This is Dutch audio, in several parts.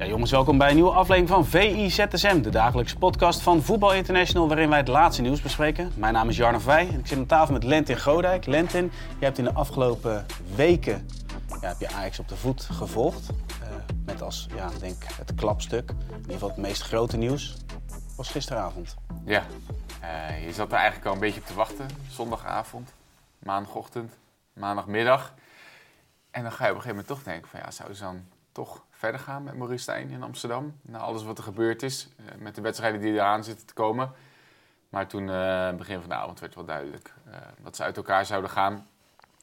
Ja, jongens, welkom bij een nieuwe aflevering van VI de dagelijkse podcast van Voetbal International, waarin wij het laatste nieuws bespreken. Mijn naam is Jarno Vij en ik zit aan tafel met Lentin Godijk. Lentin, je hebt in de afgelopen weken ja, heb je Ajax op de voet gevolgd. Uh, met als, ja, denk het klapstuk, in ieder geval het meest grote nieuws, was gisteravond. Ja, uh, je zat er eigenlijk al een beetje op te wachten. Zondagavond, maandagochtend, maandagmiddag. En dan ga je op een gegeven moment toch denken van ja, zou ze dan toch verder gaan met Maurice Stijn in Amsterdam. Na alles wat er gebeurd is, uh, met de wedstrijden die eraan zitten te komen. Maar toen, uh, begin van de avond, werd wel duidelijk uh, dat ze uit elkaar zouden gaan.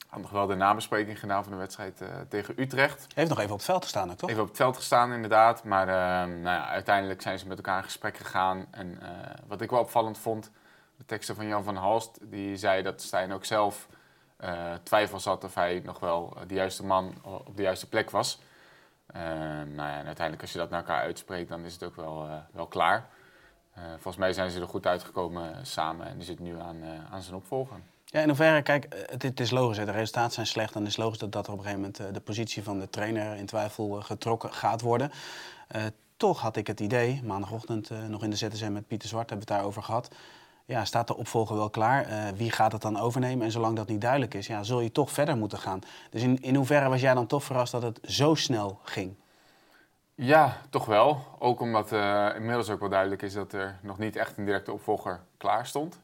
Had nog wel de nabespreking gedaan van de wedstrijd tegen Utrecht. Hij heeft nog even op het veld gestaan, ook, toch? Even op het veld gestaan, inderdaad. Maar nou ja, uiteindelijk zijn ze met elkaar in gesprek gegaan. En wat ik wel opvallend vond, de teksten van Jan van Halst, die zei dat Stijn ook zelf twijfels had of hij nog wel de juiste man op de juiste plek was. Uh, nou ja, en uiteindelijk als je dat naar elkaar uitspreekt, dan is het ook wel, uh, wel klaar. Uh, volgens mij zijn ze er goed uitgekomen samen en die zit nu aan, aan zijn opvolger. Ja, in hoeverre, kijk, het, het is logisch, hè, de resultaten zijn slecht. Dan is het logisch dat, dat op een gegeven moment de positie van de trainer in twijfel getrokken gaat worden. toch had ik het idee, maandagochtend nog in de ZSM met Pieter Zwart hebben we het daarover gehad ja, staat de opvolger wel klaar? Uh, wie gaat het dan overnemen? En zolang dat niet duidelijk is, ja, zul je toch verder moeten gaan. Dus in, in hoeverre was jij dan toch verrast dat het zo snel ging? Ja, toch wel. Ook omdat uh, inmiddels ook wel duidelijk is dat er nog niet echt een directe opvolger klaar stond.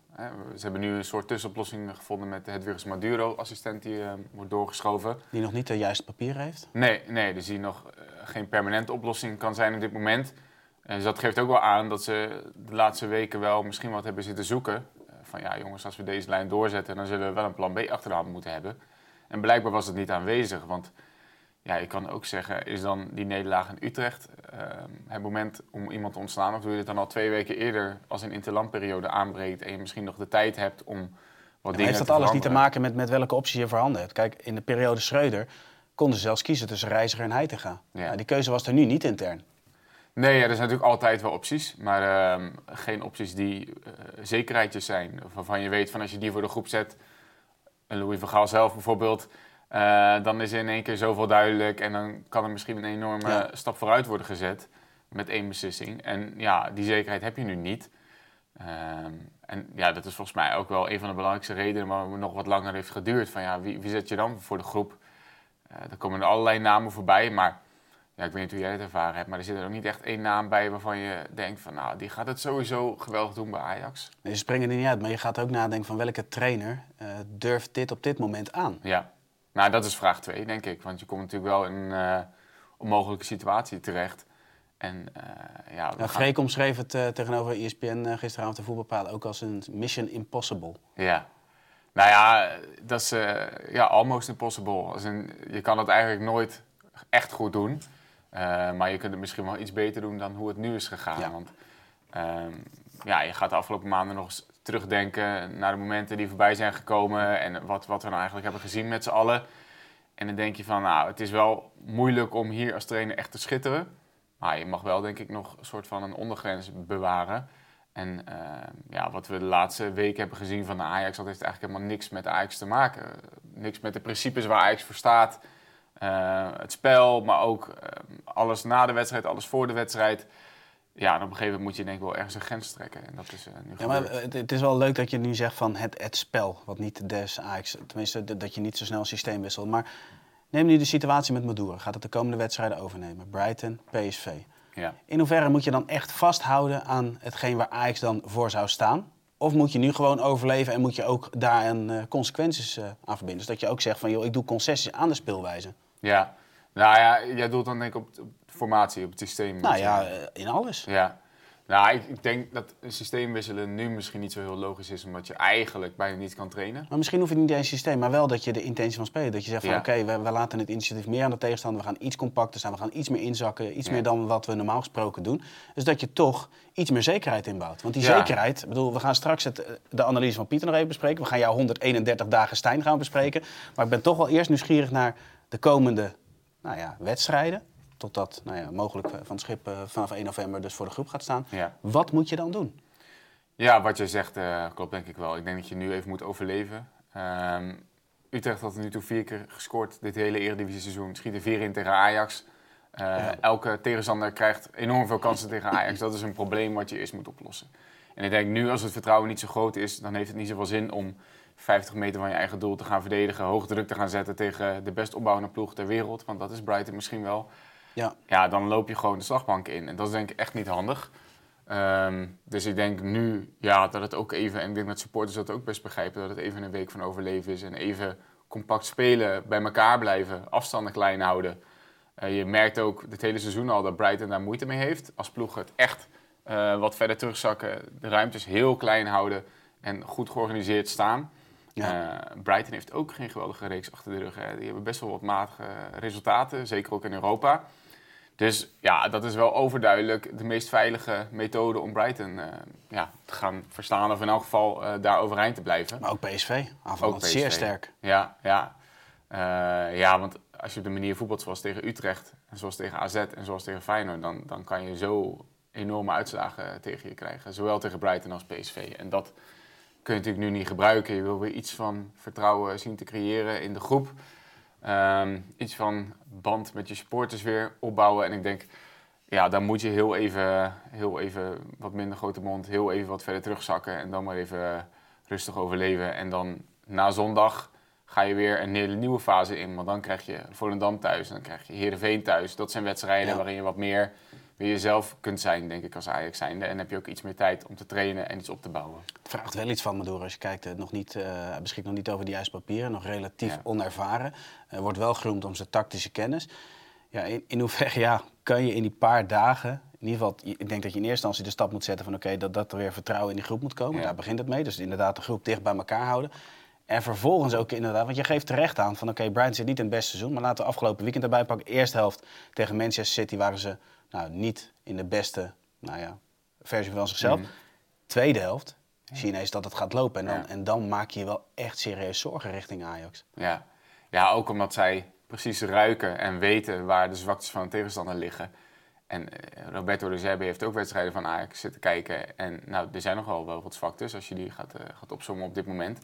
Ze hebben nu een soort tussenoplossing gevonden met de Hedwigs Maduro, assistent die uh, wordt doorgeschoven. Die nog niet de juiste papier heeft? Nee, nee dus die nog geen permanente oplossing kan zijn op dit moment. En dus dat geeft ook wel aan dat ze de laatste weken wel misschien wat hebben zitten zoeken. Eh, van ja, jongens, als we deze lijn doorzetten, dan zullen we wel een plan B achter de hand moeten hebben. En blijkbaar was het niet aanwezig. Want ja, je kan ook zeggen, is dan die nederlaag in Utrecht uh, het moment om iemand te ontslaan? Of doe je het dan al twee weken eerder als een interlandperiode aanbreekt en je misschien nog de tijd hebt om wat dingen heeft dat alles niet te maken met, met welke optie je voorhanden hebt? Kijk, in de periode Schreuder konden ze zelfs kiezen tussen Reiziger en Heitinga. Ja. Nou, die keuze was er nu niet intern. Nee, ja, er zijn natuurlijk altijd wel opties, maar uh, geen opties die uh, zekerheidjes zijn. Waarvan je weet van als je die voor de groep zet, en Louis van Gaal zelf bijvoorbeeld, uh, dan is er in één keer zoveel duidelijk en dan kan er misschien een enorme ja. stap vooruit worden gezet met één beslissing. En ja, die zekerheid heb je nu niet. Ehm, en ja, dat is volgens mij ook wel een van de belangrijkste redenen waarom het nog wat langer heeft geduurd. Van ja, wie, wie zet je dan voor de groep? er komen er allerlei namen voorbij, maar ja, ik weet niet hoe jij het ervaren hebt, maar er zit er ook niet echt één naam bij waarvan je denkt van nou, die gaat het sowieso geweldig doen bij Ajax. Nee, ze springen er niet uit, maar je gaat ook nadenken van welke trainer uh, durft dit op dit moment aan? Ja, nou dat is vraag twee, denk ik. Want je komt natuurlijk wel in een uh, onmogelijke situatie terecht. En, uh, ja, gaan... omschreef het tegenover ESPN gisteravond de voetbalpaal ook als een mission impossible. Ja, nou ja, dat is ja, almost impossible. Als in, je kan het eigenlijk nooit echt goed doen. Uh, maar je kunt het misschien wel iets beter doen dan hoe het nu is gegaan. Ja. Want uh, ja, je gaat de afgelopen maanden nog eens terugdenken naar de momenten die voorbij zijn gekomen en wat, wat we nou eigenlijk hebben gezien met z'n allen. En dan denk je van, nou, het is wel moeilijk om hier als trainer echt te schitteren. Maar je mag wel, denk ik, nog een soort van een ondergrens bewaren. En uh, ja, wat we de laatste weken hebben gezien van de Ajax, dat heeft eigenlijk helemaal niks met Ajax te maken. Niks met de principes waar Ajax voor staat. Uh, het spel, maar ook uh, alles na de wedstrijd, alles voor de wedstrijd. Ja, en op een gegeven moment moet je denk ik wel ergens een grens trekken. En dat is uh, nu ja, maar het, het, is wel leuk dat je nu zegt van het, het spel, wat niet des Ajax, tenminste dat je niet zo snel een systeem wisselt. Maar neem nu de situatie met Maduro. Gaat het de komende wedstrijden overnemen? Brighton, PSV. Ja. In hoeverre moet je dan echt vasthouden aan hetgeen waar Ajax dan voor zou staan? Of moet je nu gewoon overleven en moet je ook daar een, consequenties aan verbinden? Dus dat je ook zegt van, joh, ik doe concessies aan de speelwijze. Ja, nou ja, jij doelt dan denk ik op, de formatie, op het systeem. Nou ja, eh, in alles. Ja. Nou, ik, ik denk dat een systeem wisselen nu misschien niet zo heel logisch is, omdat je eigenlijk bijna niet kan trainen. Maar misschien hoef je niet eens systeem, maar wel dat je de intentie van spelen. Dat je zegt van Ja. oké, we, we laten het initiatief meer aan de tegenstander. We gaan iets compacter staan, we gaan iets meer inzakken. Iets Ja. meer dan wat we normaal gesproken doen. Dus dat je toch iets meer zekerheid inbouwt. Want die Ja. zekerheid, ik bedoel, we gaan straks het, eh, de analyse van Pieter nog even bespreken. We gaan jouw 131 dagen Stijn gaan bespreken. Maar ik ben toch wel eerst nieuwsgierig naar de komende nou ja, wedstrijden. Totdat nou ja, mogelijk eh, van het schip eh, vanaf 1 november dus voor de groep gaat staan. Ja. Wat moet je dan doen? Ja, wat je zegt eh, klopt denk ik wel. Ik denk dat je nu even moet overleven. Ehm, Utrecht had nu toe vier keer gescoord dit hele Eredivisie seizoen. Schiet er vier in tegen Ajax. Ja. Elke tegenstander krijgt enorm veel kansen tegen Ajax. Dat is een probleem wat je eerst moet oplossen. En ik denk nu als het vertrouwen niet zo groot is, dan heeft het niet zoveel zin om 50 meter van je eigen doel te gaan verdedigen, hoog druk te gaan zetten tegen de best opbouwende ploeg ter wereld. Want dat is Brighton misschien wel Ja, ja, dan loop je gewoon de slagbank in. En dat is denk ik echt niet handig. Ehm, dus ik denk nu ja, dat het ook even, en ik denk dat supporters dat ook best begrijpen, dat het even een week van overleven is. En even compact spelen, bij elkaar blijven, afstanden klein houden. Eh, je merkt ook dit hele seizoen al dat Brighton daar moeite mee heeft. Als ploeg het echt eh, wat verder terugzakken, de ruimtes heel klein houden en goed georganiseerd staan. Ja. Eh, Brighton heeft ook geen geweldige reeks achter de rug. Hè. Die hebben best wel wat matige resultaten, zeker ook in Europa. Dus ja, dat is wel overduidelijk de meest veilige methode om Brighton eh, ja, te gaan verslaan. Of in elk geval daar overeind te blijven. maar ook PSV. Aanvallend zeer sterk. Ja, ja. Ja, want als je op de manier voetbalt zoals tegen Utrecht, en zoals tegen AZ en zoals tegen Feyenoord, dan, dan kan je zo enorme uitslagen tegen je krijgen. Zowel tegen Brighton als PSV. En dat kun je natuurlijk nu niet gebruiken. Je wil weer iets van vertrouwen zien te creëren in de groep. Ehm, iets van band met je supporters weer opbouwen. En ik denk, ja, dan moet je heel even, heel even wat minder grote mond, heel even wat verder terugzakken. En dan maar even rustig overleven. En dan na zondag ga je weer een hele nieuwe fase in. Want dan krijg je Volendam thuis en dan krijg je Heerenveen thuis. Dat zijn wedstrijden Ja. waarin je wat meer weer jezelf kunt zijn, denk ik, als Ajax zijnde. En heb je ook iets meer tijd om te trainen en iets op te bouwen. Het vraagt wel iets van me door als je kijkt. eh, nog niet, eh, beschikt nog niet over die juiste papieren. Nog relatief Ja. onervaren. Eh, wordt wel geroemd om zijn tactische kennis. Ja, in, in hoeverre ja, kan je in die paar dagen... In ieder geval, ik denk dat je in eerste instantie de stap moet zetten van... oké, dat, dat er weer vertrouwen in die groep moet komen. Ja. Daar begint het mee. Dus inderdaad de groep dicht bij elkaar houden. En vervolgens ook inderdaad, want je geeft terecht aan van... oké, Brighton zit niet in het beste seizoen. Maar laten we afgelopen weekend erbij pakken. Eerste helft tegen Manchester City waren ze nou, niet in de beste nou ja, versie van zichzelf. Mhm. Tweede helft zie je ineens dat het gaat lopen. En dan, Ja. en dan maak je je wel echt serieus zorgen richting Ajax. Ja. ja, ook omdat zij precies ruiken en weten waar de zwaktes van de tegenstander liggen. En eh, Roberto de Zerbi heeft ook wedstrijden van Ajax zitten kijken. En nou, er zijn nogal wel wat zwaktes als je die gaat, eh, gaat opzommen op dit moment.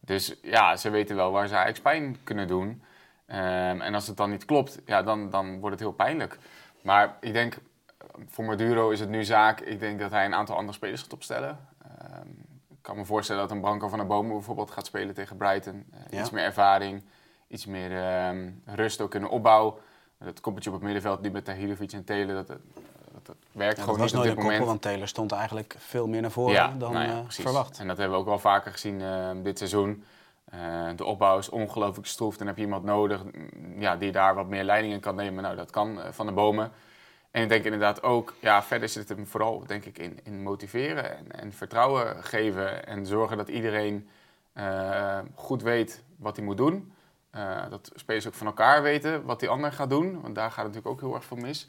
Dus ja, ze weten wel waar ze Ajax pijn kunnen doen. Ehm, en als het dan niet klopt, ja, dan, dan wordt het heel pijnlijk. Maar ik denk, voor Maduro is het nu zaak. Ik denk dat hij een aantal andere spelers gaat opstellen. Ehm, ik kan me voorstellen dat een Branco van der Bomen bijvoorbeeld gaat spelen tegen Brighton. Eh, Ja. Iets meer ervaring, iets meer ehm, rust ook in de opbouw. Dat koppeltje op het middenveld, die met Tahirovic en Telen, dat, dat, dat werkt Ja, gewoon was niet op nooit dit een koppel, moment. want Taylor stond eigenlijk veel meer naar voren dan nou eh, verwacht. En dat hebben we ook wel vaker gezien eh, dit seizoen. Eh, de opbouw is ongelooflijk stroef. Dan heb je iemand nodig mm, ja, die daar wat meer leiding in kan nemen. Nou, dat kan eh, van de bomen. En ik denk inderdaad ook, ja, verder zit het hem vooral denk ik, in, in motiveren en, en vertrouwen geven. En zorgen dat iedereen eh, goed weet wat hij moet doen. Dat spelers ook van elkaar weten wat die ander gaat doen. Want daar gaat het natuurlijk ook heel erg veel mis.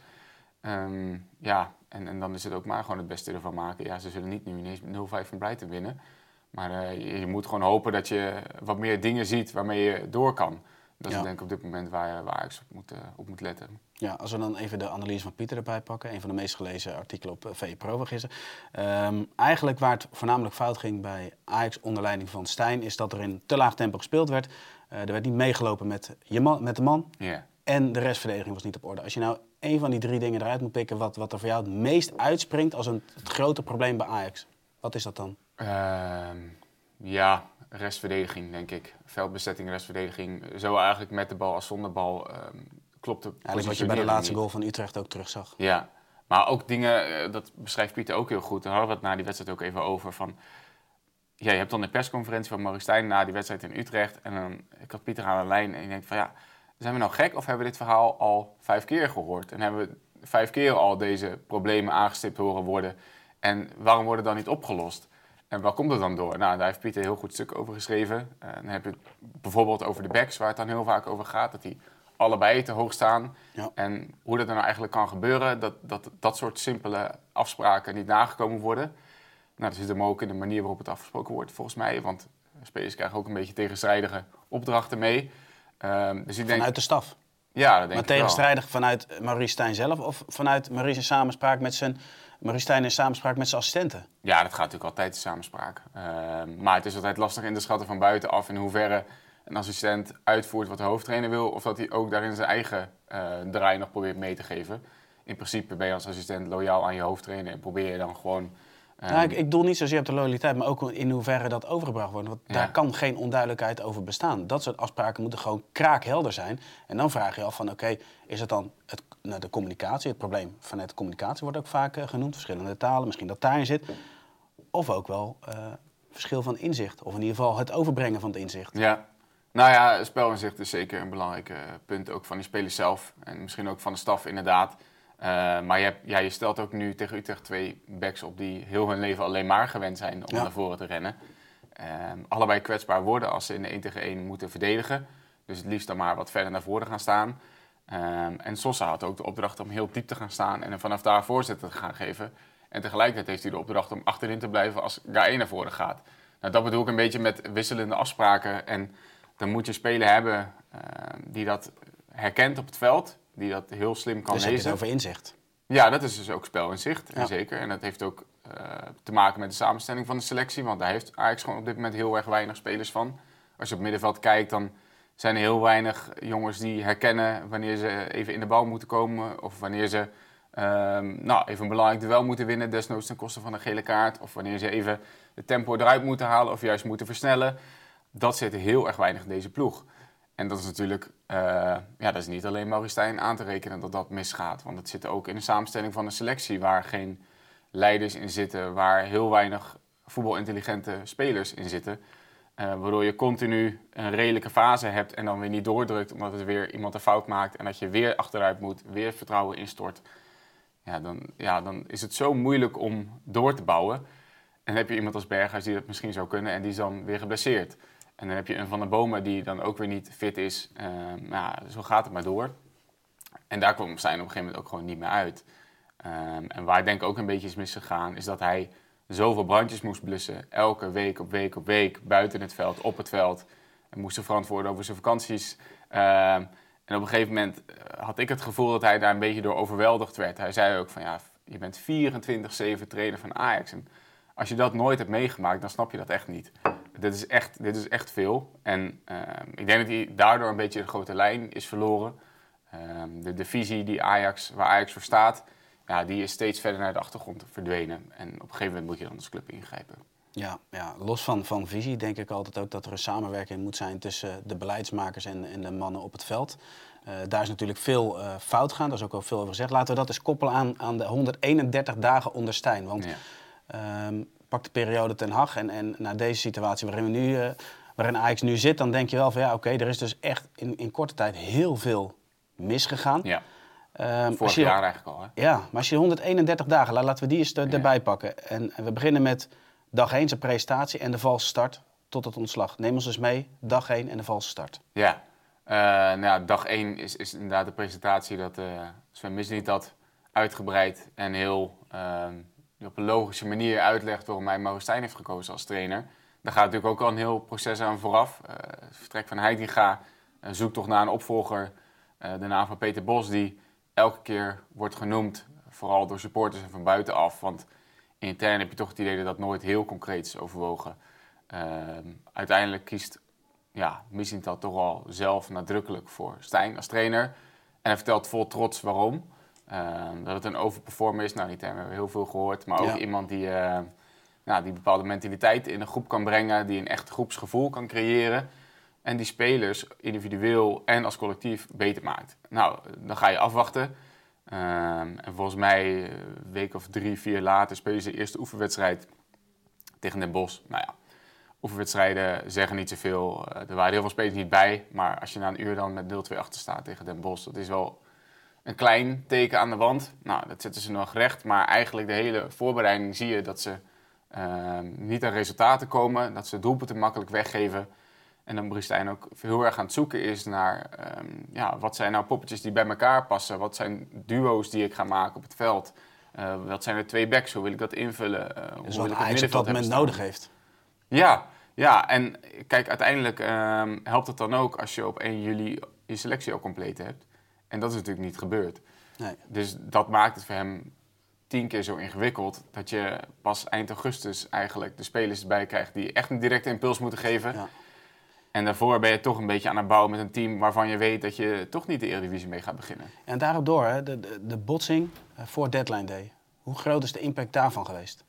Ehm, ja, en, en dan is het ook maar gewoon het beste ervan maken. Ja, ze zullen niet nu ineens met 0-5 van Brighton winnen. Maar eh, je, je moet gewoon hopen dat je wat meer dingen ziet waarmee je door kan. Dat is Ja. denk ik op dit moment waar, waar Ajax op moet, eh, op moet letten. Ja, als we dan even de analyse van Pieter erbij pakken. Een van de meest gelezen artikelen op eh, VE Pro van gisteren. Ehm, eigenlijk waar het voornamelijk fout ging bij Ajax onder leiding van Stijn... is dat er in te laag tempo gespeeld werd. Er werd niet meegelopen met, je man, met de man. En de restverdediging was niet op orde. Als je nou één van die drie dingen eruit moet pikken... wat, wat er voor jou het meest uitspringt als een, het grote probleem bij Ajax. Wat is dat dan? Ehm, ja, restverdediging denk ik. Veldbezetting, restverdediging. Zo eigenlijk met de bal als zonder bal. ehm klopt de Eigenlijk wat je bij de laatste niet. goal van Utrecht ook terugzag. Ja, maar ook dingen, eh, dat beschrijft Pieter ook heel goed. Daar hadden we het na die wedstrijd ook even over. Van, ja, je hebt dan de persconferentie van Maurice Stijn na die wedstrijd in Utrecht. En dan, ik had Pieter aan de lijn en ik denk van ja, zijn we nou gek of hebben we dit verhaal al vijf keer gehoord? En hebben we vijf keer al deze problemen aangestipt horen worden? En waarom worden dan niet opgelost? En waar komt het dan door? Nou, daar heeft Pieter een heel goed stuk over geschreven. Uh, dan heb je het bijvoorbeeld over de backs, waar het dan heel vaak over gaat. Dat die allebei te hoog staan. Ja. En hoe dat dan nou eigenlijk kan gebeuren, dat, dat dat soort simpele afspraken niet nagekomen worden. Nou, dat zit hem ook in de manier waarop het afgesproken wordt, volgens mij. Want spelers krijgen ook een beetje tegenstrijdige opdrachten mee. Um, dus ik denk, vanuit de staf? Ja, dat denk maar tegenstrijdig vanuit Maurice Stijn zelf of vanuit Maurice in samenspraak met zijn Maurice Stijn in samenspraak met zijn assistenten? Ja, dat gaat natuurlijk altijd in samenspraak. Uh, maar het is altijd lastig in te schatten van buitenaf in hoeverre een assistent uitvoert wat de hoofdtrainer wil, of dat hij ook daarin zijn eigen uh, draai nog probeert mee te geven. In principe ben je als assistent loyaal aan je hoofdtrainer en probeer je dan gewoon nou, ik, ik doel niet zozeer op de loyaliteit, maar ook in hoeverre dat overgebracht wordt. Want daar kan geen onduidelijkheid over bestaan. Dat soort afspraken moeten gewoon kraakhelder zijn. En dan vraag je af van, oké, is het dan het, nou, de communicatie? Het probleem vanuit de communicatie wordt ook vaak uh, genoemd. Verschillende talen, misschien dat daarin zit. Of ook wel uh, verschil van inzicht. Of in ieder geval het overbrengen van het inzicht. Ja, nou ja, spelinzicht is zeker een belangrijk uh, punt. Ook van die spelers zelf. En misschien ook van de staf inderdaad. Uh, maar je, hebt, ja, je stelt ook nu tegen Utrecht twee backs op die heel hun leven alleen maar gewend zijn om naar voren te rennen. Uh, allebei kwetsbaar worden als ze in de 1 tegen 1 moeten verdedigen. Dus het liefst dan maar wat verder naar voren gaan staan. Uh, en Sosa had ook de opdracht om heel diep te gaan staan en vanaf daar voorzitter te gaan geven. En tegelijkertijd heeft hij de opdracht om achterin te blijven als Gaë naar voren gaat. Nou, dat bedoel ik een beetje met wisselende afspraken. En dan moet je spelen hebben ehm, die dat herkent op het veld die dat heel slim kan dus lezen. Dus over inzicht? Ja, dat is dus ook spelinzicht, ja. zeker. En dat heeft ook uh, te maken met de samenstelling van de selectie, want daar heeft Ajax gewoon op dit moment heel erg weinig spelers van. Als je op het middenveld kijkt, dan zijn er heel weinig jongens die herkennen wanneer ze even in de bal moeten komen of wanneer ze um, nou, even een belangrijk duel moeten winnen, desnoods ten koste van een gele kaart, of wanneer ze even de tempo eruit moeten halen of juist moeten versnellen. Dat zit heel erg weinig in deze ploeg. En dat is natuurlijk, uh, ja, dat is niet alleen Maurice aan te rekenen dat dat misgaat. Want het zit ook in de samenstelling van een selectie waar geen leiders in zitten, waar heel weinig voetbalintelligente spelers in zitten. Uh, waardoor je continu een redelijke fase hebt en dan weer niet doordrukt omdat het weer iemand een fout maakt en dat je weer achteruit moet, weer vertrouwen instort. Ja, dan, ja, dan is het zo moeilijk om door te bouwen. En dan heb je iemand als Berghuis die dat misschien zou kunnen en die is dan weer geblesseerd. En dan heb je een Van de Bomen die dan ook weer niet fit is. Uh, nou, zo gaat het maar door. En daar kwam Stijn op een gegeven moment ook gewoon niet meer uit. Um, en waar ik denk ook een beetje is misgegaan, is dat hij zoveel brandjes moest blussen. Elke week op week op week, buiten het veld, op het veld. En moest verantwoorden over zijn vakanties. Um, en op een gegeven moment eh, had ik het gevoel dat hij daar een beetje door overweldigd werd. Hij zei ook van ja, je bent 24-7 trainer van Ajax. En als je dat nooit hebt meegemaakt, dan snap je dat echt niet dit is echt, dit is echt veel. En ehm, ik denk dat hij daardoor een beetje de grote lijn is verloren. Ehm, de, de visie die Ajax, waar Ajax voor staat, ja, die is steeds verder naar de achtergrond verdwenen. En op een gegeven moment moet je dan als club ingrijpen. Ja, ja, los van, van visie denk ik altijd ook dat er een samenwerking moet zijn tussen de beleidsmakers en, en de mannen op het veld. Uh, daar is natuurlijk veel uh, fout gaan, daar is ook al veel over gezegd. Laten we dat eens koppelen aan, aan de 131 dagen onder Stijn. Want ja. um, pak de periode Ten Hag en, en naar deze situatie waarin, we nu, uh, waarin Ajax nu zit, dan denk je wel van ja, oké, er is dus echt in, in korte tijd heel veel misgegaan. Ja. Um, Vorig je, jaar eigenlijk al. Hè? Ja, maar als je 131 dagen, laten we die eens erbij pakken. En, en, we beginnen met dag 1 zijn presentatie en de valse start tot het ontslag. Neem ons dus mee, dag 1 en de valse start. Ja, uh, nou ja dag 1 is, is inderdaad de presentatie dat uh, Sven Misniet dat uitgebreid en heel uh, die op een logische manier uitlegt waarom hij Mauro Stijn heeft gekozen als trainer. Daar gaat natuurlijk ook al een heel proces aan vooraf. Uh, het vertrek van Heidinga uh, zoekt toch naar een opvolger. Uh, de naam van Peter Bos, die elke keer wordt genoemd, vooral door supporters en van buitenaf. Want intern heb je toch het idee dat dat nooit heel concreet is overwogen. Ehm, uiteindelijk kiest ja, dat toch al zelf nadrukkelijk voor Stijn als trainer. En hij vertelt vol trots waarom. Ehm, dat het een overperformer is, nou die term hebben we heel veel gehoord. Maar ook iemand die, uh, nou, die bepaalde mentaliteit in een groep kan brengen. Die een echt groepsgevoel kan creëren. En die spelers individueel en als collectief beter maakt. Nou, dan ga je afwachten. Ehm, en volgens mij, een week of drie, vier later, spelen ze de eerste oefenwedstrijd tegen Den Bosch. Nou ja, oefenwedstrijden zeggen niet zoveel. Uh, er waren heel veel spelers niet bij. Maar als je na een uur dan met 0-2 achter staat tegen Den Bosch, dat is wel een klein teken aan de wand. Nou, dat zetten ze nog recht. Maar eigenlijk de hele voorbereiding zie je dat ze ehm, niet aan resultaten komen. Dat ze doelpunten makkelijk weggeven. En dan Bristijn ook heel erg aan het zoeken is naar... ehm, ja, wat zijn nou poppetjes die bij elkaar passen? Wat zijn duo's die ik ga maken op het veld? Eh, wat zijn er twee backs? Hoe wil ik dat invullen? Eh, hoe Dus wil wat ik het Ajax op middenveld dat moment staan? nodig heeft. Ja, ja, en kijk, uiteindelijk ehm, helpt het dan ook als je op 1 juli je selectie al compleet hebt. En dat is natuurlijk niet gebeurd. Nee. Dus dat maakt het voor hem tien keer zo ingewikkeld dat je pas eind augustus eigenlijk de spelers erbij krijgt die echt een directe impuls moeten geven. Ja. En daarvoor ben je toch een beetje aan het bouwen met een team waarvan je weet dat je toch niet de Eredivisie mee gaat beginnen. En daarop door, hè, de, de, de botsing eh, voor deadline day. Hoe groot is de impact daarvan geweest?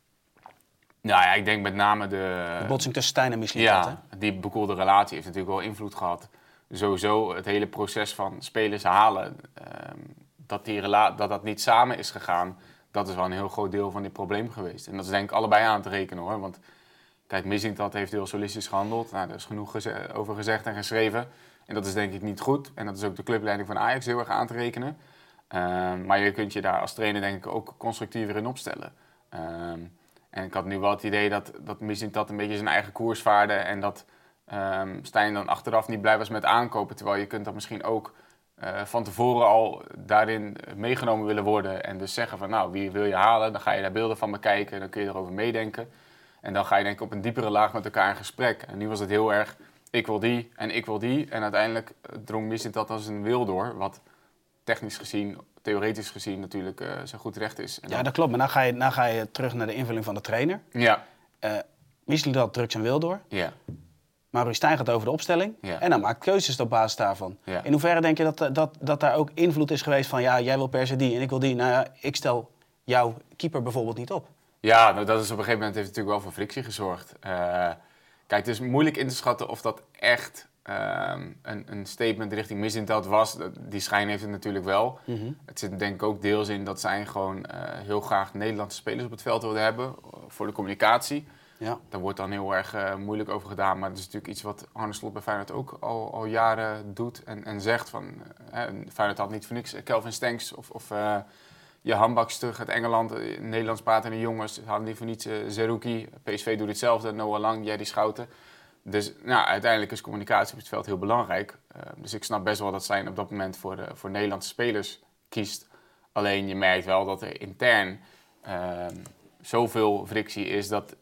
Nou ja, ik denk met name de... De botsing tussen Stijn en Mislintat, hè? Ja, die bekoelde relatie heeft natuurlijk wel invloed gehad. Sowieso het hele proces van spelers halen, ehm, dat, die dat dat niet samen is gegaan, dat is wel een heel groot deel van dit probleem geweest. En dat is denk ik allebei aan te rekenen hoor. Want kijk, Mislintat heeft heel solistisch gehandeld. Nou, daar is genoeg over gezegd en geschreven. En dat is denk ik niet goed. En dat is ook de clubleiding van Ajax heel erg aan te rekenen. Ehm, maar je kunt je daar als trainer denk ik ook constructiever in opstellen. Ehm, en ik had nu wel het idee dat, dat Mislintat een beetje zijn eigen koers vaarde. En dat ehm Stijn dan achteraf niet blij was met aankopen. Terwijl je kunt dat misschien ook eh, van tevoren al daarin meegenomen willen worden. En dus zeggen van nou, wie wil je halen? Dan ga je daar beelden van bekijken. Dan kun je erover meedenken. En dan ga je denk ik op een diepere laag met elkaar in gesprek. En nu was het heel erg, ik wil die en ik wil die. En uiteindelijk eh, drong Mislintat als een wil door. Wat technisch gezien, theoretisch gezien natuurlijk eh zijn goed recht is. En Ja, dan- dat klopt. Maar dan ga, je, dan ga je terug naar de invulling van de trainer. ja, Eh Mislintat drukt zijn wil door. ja. Maar Rui Stijn gaat over de opstelling. Ja. En dan maakt keuzes op basis daarvan. Ja. In hoeverre denk je dat, eh, dat, dat daar ook invloed is geweest van... ja, jij wil per se die en ik wil die. Nou ja, ik stel jouw keeper bijvoorbeeld niet op. Ja, nou, dat is op een gegeven moment heeft het natuurlijk wel voor frictie gezorgd. Eh, kijk, het is moeilijk in te schatten of dat echt ehm, een, een statement richting Mislintat was. Die schijn heeft het natuurlijk wel. Het zit denk ik ook deels in dat zij gewoon eh, heel graag Nederlandse spelers op het veld wilden hebben voor de communicatie. Ja. Daar wordt dan heel erg eh, moeilijk over gedaan. Maar dat is natuurlijk iets wat Arne Slot bij Feyenoord ook al, al jaren doet en, en zegt. Van, eh, Feyenoord had niet voor niks Kelvin Stenks of, of eh, je handbaks terug uit Engeland. Nederlands pratende jongens hadden niet voor niets uh, Zerouki. PSV doet hetzelfde. Noah Lang, Jerry Schouten. Dus nou, uiteindelijk is communicatie op het veld heel belangrijk. Dus ik snap best wel dat zij op dat moment voor, de, voor Nederlandse spelers kiest. Alleen je merkt wel dat er intern ehm, zoveel frictie is dat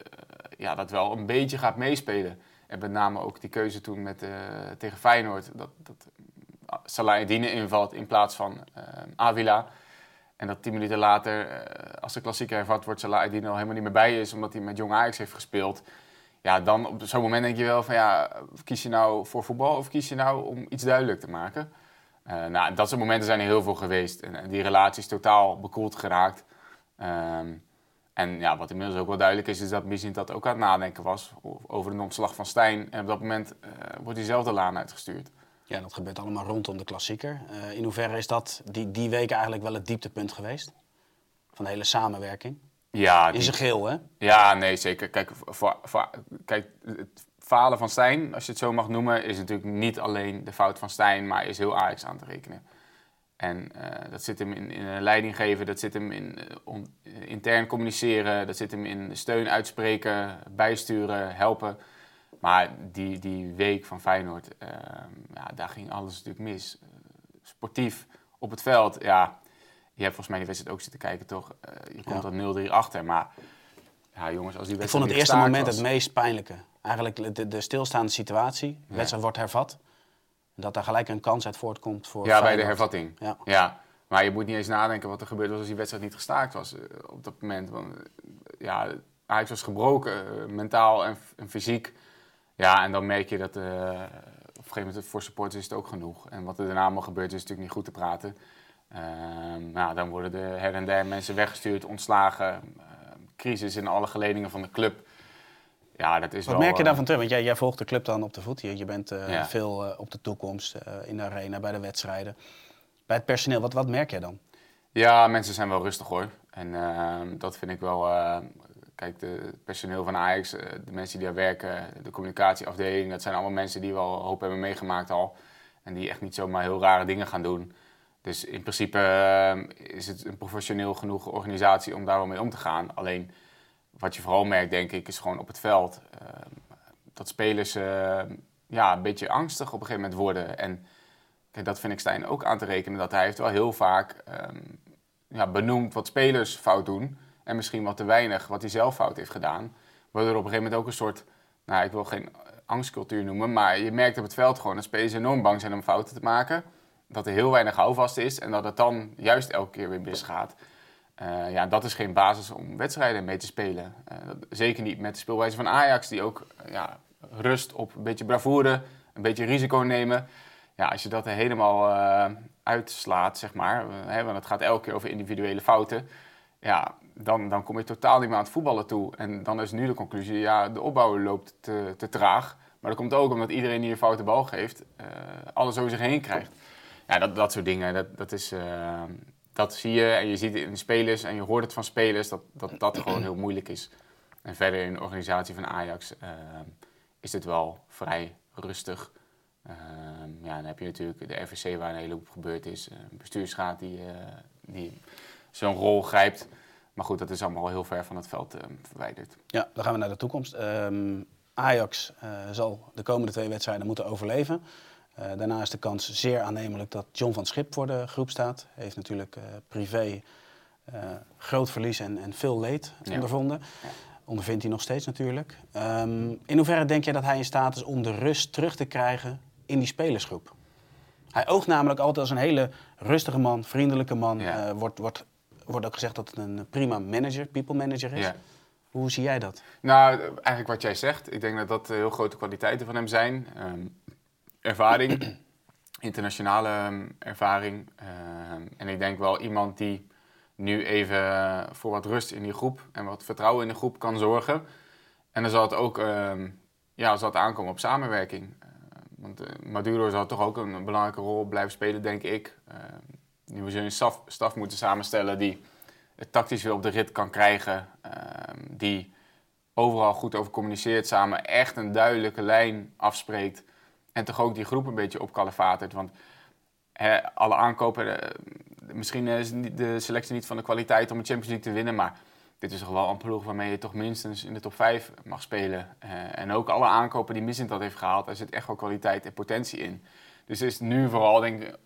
ja, dat wel een beetje gaat meespelen. En met name ook die keuze toen met, eh, tegen Feyenoord. Dat, dat Salah Eddine invalt in plaats van eh, Avila. En dat tien minuten later, eh, als de klassieker hervat wordt, Salah al helemaal niet meer bij is. Omdat hij met Jong Ajax heeft gespeeld. Ja, dan op zo'n moment denk je wel van ja, kies je nou voor voetbal of kies je nou om iets duidelijk te maken? Nou, dat soort momenten zijn er heel veel geweest. En, en die relatie is totaal bekoeld geraakt. Ehm, en ja, wat inmiddels ook wel duidelijk is, is dat Misint dat ook aan het nadenken was over een ontslag van Stijn. En op dat moment eh, wordt hij zelf de laan uitgestuurd. Ja, dat gebeurt allemaal rondom de klassieker. Eh, in hoeverre is dat die, die week eigenlijk wel het dieptepunt geweest? Van de hele samenwerking? Ja, In die- zijn geheel, hè? Ja, nee, zeker. Kijk, voor, voor- kijk, het falen van Stijn, als je het zo mag noemen, is natuurlijk niet alleen de fout van Stijn, maar is heel Ajax aan te rekenen. En eh, dat zit hem in, in een leiding geven, dat zit hem in eh, on- eh, intern communiceren, dat zit hem in steun uitspreken, bijsturen, helpen. Maar die, die week van Feyenoord, eh, ja, daar ging alles natuurlijk mis. Sportief, op het veld, ja. Je hebt volgens mij die wedstrijd ook zitten kijken, toch? Je komt Ja. dan 0-3 achter, maar ja, jongens, als die Ik wedstrijd vond het eerste moment was- het meest pijnlijke. Eigenlijk de, de stilstaande situatie. De wedstrijd wordt hervat. Dat daar gelijk een kans uit voortkomt voor Ja, bij de hervatting. Ja. Ja. Maar je moet niet eens nadenken wat er gebeurd was als die wedstrijd niet gestaakt was eh, op dat moment. Want eh, ja, Ajax was gebroken, eh, mentaal en, en fysiek. Ja, en dan merk je dat op een gegeven moment voor supporters is het ook genoeg. En wat er daarna allemaal gebeurt is natuurlijk niet goed te praten. Ehm, nou, dan worden er her en der mensen weggestuurd, ontslagen. ehm, crisis in alle geledingen van de club. Ja, dat is Wat wel... merk je eh, daarvan terug? Want jij, jij volgt de club dan op de voet. Je, je bent eh, Ja. veel eh, op de toekomst, in de arena, bij de wedstrijden. Bij het personeel, wat, wat merk jij dan? Ja, mensen zijn wel rustig hoor. En ehm, dat vind ik wel. kijk, het personeel van Ajax, de mensen die daar werken, de communicatieafdeling, dat zijn allemaal mensen die wel hoop hebben meegemaakt al. En die echt niet zomaar heel rare dingen gaan doen. Dus in principe ehm, is het een professioneel genoeg organisatie om daar wel mee om te gaan. Alleen wat je vooral merkt, denk ik, is gewoon op het veld ehm, dat spelers ehm, ja, een beetje angstig op een gegeven moment worden. En kijk, dat vind ik Stijn ook aan te rekenen, dat hij heeft wel heel vaak ja, benoemd wat spelers fout doen. En misschien wat te weinig wat hij zelf fout heeft gedaan. Waardoor op een gegeven moment ook een soort, nou ik wil geen angstcultuur noemen, maar je merkt op het veld gewoon dat spelers enorm bang zijn om fouten te maken dat er heel weinig houvast is en dat het dan juist elke keer weer misgaat. Uh, ja, dat is geen basis om wedstrijden mee te spelen. Uh, zeker niet met de speelwijze van Ajax, die ook uh, ja, rust op een beetje bravoure, een beetje risico nemen. Ja, als je dat er helemaal uitslaat, zeg maar, hè, want het gaat elke keer over individuele fouten, ja, dan, dan kom je totaal niet meer aan het voetballen toe. En dan is nu de conclusie, ja, de opbouw loopt te, te traag. Maar dat komt ook omdat iedereen die een foute bal geeft, alles over zich heen krijgt ja, dat, dat soort dingen, dat, dat, is, dat zie je en je ziet het in spelers en je hoort het van spelers dat dat, dat gewoon heel moeilijk is. En verder in de organisatie van Ajax uh, is het wel vrij rustig. Uh, ja, dan heb je natuurlijk de RVC waar een hele hoop gebeurd is. Een bestuursraad die, die zo'n rol grijpt. Maar goed, dat is allemaal heel ver van het veld verwijderd. Ja, dan gaan we naar de toekomst. Um, Ajax zal de komende twee wedstrijden moeten overleven. Uh, daarna is de kans zeer aannemelijk dat John van Schip voor de groep staat. Hij heeft natuurlijk uh, privé uh, groot verlies en, en veel leed ja. ondervonden. Ja. Ondervindt hij nog steeds natuurlijk. Um, in hoeverre denk je dat hij in staat is om de rust terug te krijgen in die spelersgroep? Hij oogt namelijk altijd als een hele rustige man, vriendelijke man. Ja. wordt, wordt, wordt ook gezegd dat het een prima manager, people manager is. Hoe zie jij dat? Nou, eigenlijk wat jij zegt. Ik denk dat dat heel grote kwaliteiten van hem zijn. Um, ervaring, internationale ehm, ervaring. Ehm, en ik denk wel iemand die nu even voor wat rust in die groep en wat vertrouwen in de groep kan zorgen. En dan zal het ook ehm, ja, zal het aankomen op samenwerking. want uh, Maduro zal toch ook een belangrijke rol blijven spelen, denk ik. nu we een staf, staf moeten samenstellen die het tactisch weer op de rit kan krijgen. die overal goed over communiceert, samen echt een duidelijke lijn afspreekt. En toch ook die groep een beetje opkalefatert. Want alle aankopen, eh, misschien is de selectie niet van de kwaliteit om de Champions League te winnen. Maar dit is toch wel een ploeg waarmee je toch minstens in de top 5 mag spelen. Uh, en ook alle aankopen die Missint dat heeft gehaald, daar zit echt wel kwaliteit en potentie in. Dus is nu vooral denk ik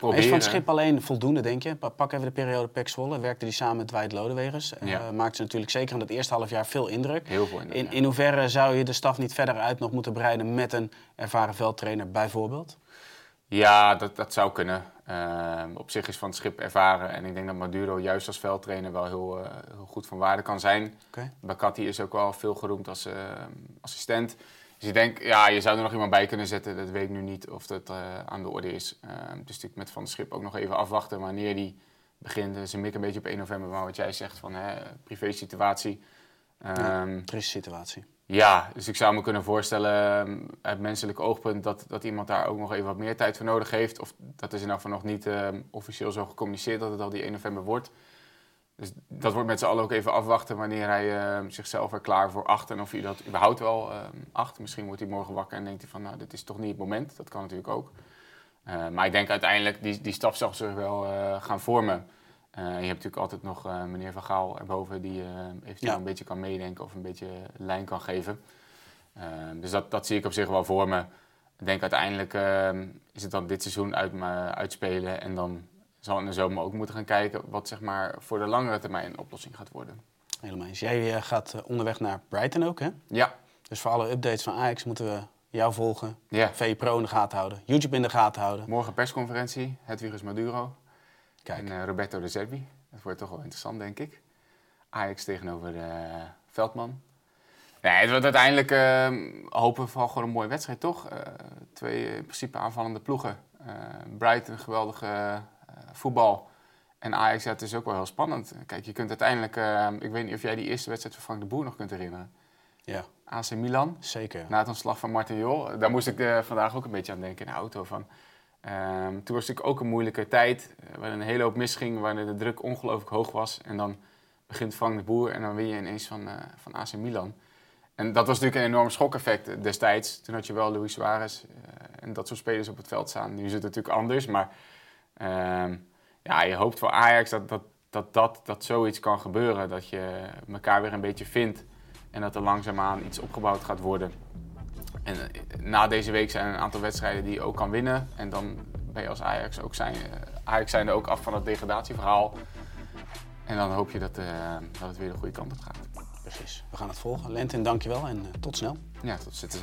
Proberen. Is Van Schip alleen voldoende, denk je? Pak even de periode Pek Zwolle. Werkte die samen met Dwight Lodewegers. Eh, ja. Uh, maakte ze natuurlijk zeker in het eerste half jaar veel indruk. Heel veel indruk, in, in hoeverre zou je de staf niet verder uit nog moeten breiden met een ervaren veldtrainer bijvoorbeeld? Ja, dat, dat zou kunnen. Uh, op zich is Van Schip ervaren. En ik denk dat Maduro juist als veldtrainer wel heel, uh, heel goed van waarde kan zijn. Okay. Bakati is ook wel veel geroemd als assistent. Dus ik denk, ja, je zou er nog iemand bij kunnen zetten. Dat weet ik nu niet of dat uh, aan de orde is. Uh, dus ik met Van Schip ook nog even afwachten wanneer die begint. Ze mik een beetje op 1 november, maar wat jij zegt van hè, privé situatie. Um, ja, ehm, situatie. Ja, dus ik zou me kunnen voorstellen um, uit menselijk oogpunt dat, dat iemand daar ook nog even wat meer tijd voor nodig heeft. Of dat is in geval nog niet uh, officieel zo gecommuniceerd dat het al die 1 november wordt. Dus dat wordt met z'n allen ook even afwachten wanneer hij uh, zichzelf er klaar voor acht. En of hij dat überhaupt wel uh, acht. Misschien wordt hij morgen wakker en denkt hij van, nou, dit is toch niet het moment. Dat kan natuurlijk ook. Uh, maar ik denk uiteindelijk, die, die staf zal zich wel gaan vormen. je hebt natuurlijk altijd nog meneer Van Gaal erboven, die eventueel ja. een beetje kan meedenken of een beetje lijn kan geven. dus dat, dat zie ik op zich wel voor me. Ik denk uiteindelijk is het dan dit seizoen uit, uitspelen en dan zal in de zomer ook moeten gaan kijken wat zeg maar, voor de langere termijn een oplossing gaat worden. Helemaal eens. Jij uh, gaat uh, onderweg naar Brighton ook, hè? Ja. Dus voor alle updates van Ajax moeten we jou volgen, ja. VE Pro in de gaten houden, YouTube in de gaten houden. Morgen persconferentie, Hedwigus Maduro Kijk. en uh, Roberto de Zerbi. Dat wordt toch wel interessant, denk ik. Ajax tegenover Veldman. Nee, het wordt uiteindelijk ehm, hopen we vooral gewoon een mooie wedstrijd, toch? twee in principe aanvallende ploegen. Brighton, geweldige voetbal. En Ajax, ja, het is ook wel heel spannend. Kijk, je kunt uiteindelijk... Uh, ik weet niet of jij die eerste wedstrijd van Frank de Boer nog kunt herinneren. Ja. AC Milan. Zeker. Na het ontslag van Martin Jol. Daar moest ik uh, vandaag ook een beetje aan denken in de auto. Van. Um, toen was het natuurlijk ook een moeilijke tijd. Uh, waar een hele hoop misging, waar de druk ongelooflijk hoog was. En dan begint Frank de Boer en dan win je ineens van, van AC Milan. En dat was natuurlijk een enorm schokeffect destijds. Toen had je wel Luis Suarez en dat soort spelers op het veld staan. Nu is het natuurlijk anders, maar Ehm, ja, je hoopt voor Ajax dat dat, dat, dat dat zoiets kan gebeuren. Dat je elkaar weer een beetje vindt. En dat er langzaamaan iets opgebouwd gaat worden. En eh, na deze week zijn er een aantal wedstrijden die je ook kan winnen. En dan ben je als Ajax ook zijn, eh, Ajax zijn er ook af van het degradatieverhaal. En dan hoop je dat, uh, dat het weer de goede kant op gaat. Precies. We gaan het volgen. Lentin, dankjewel en uh, tot snel. Ja, tot ziens.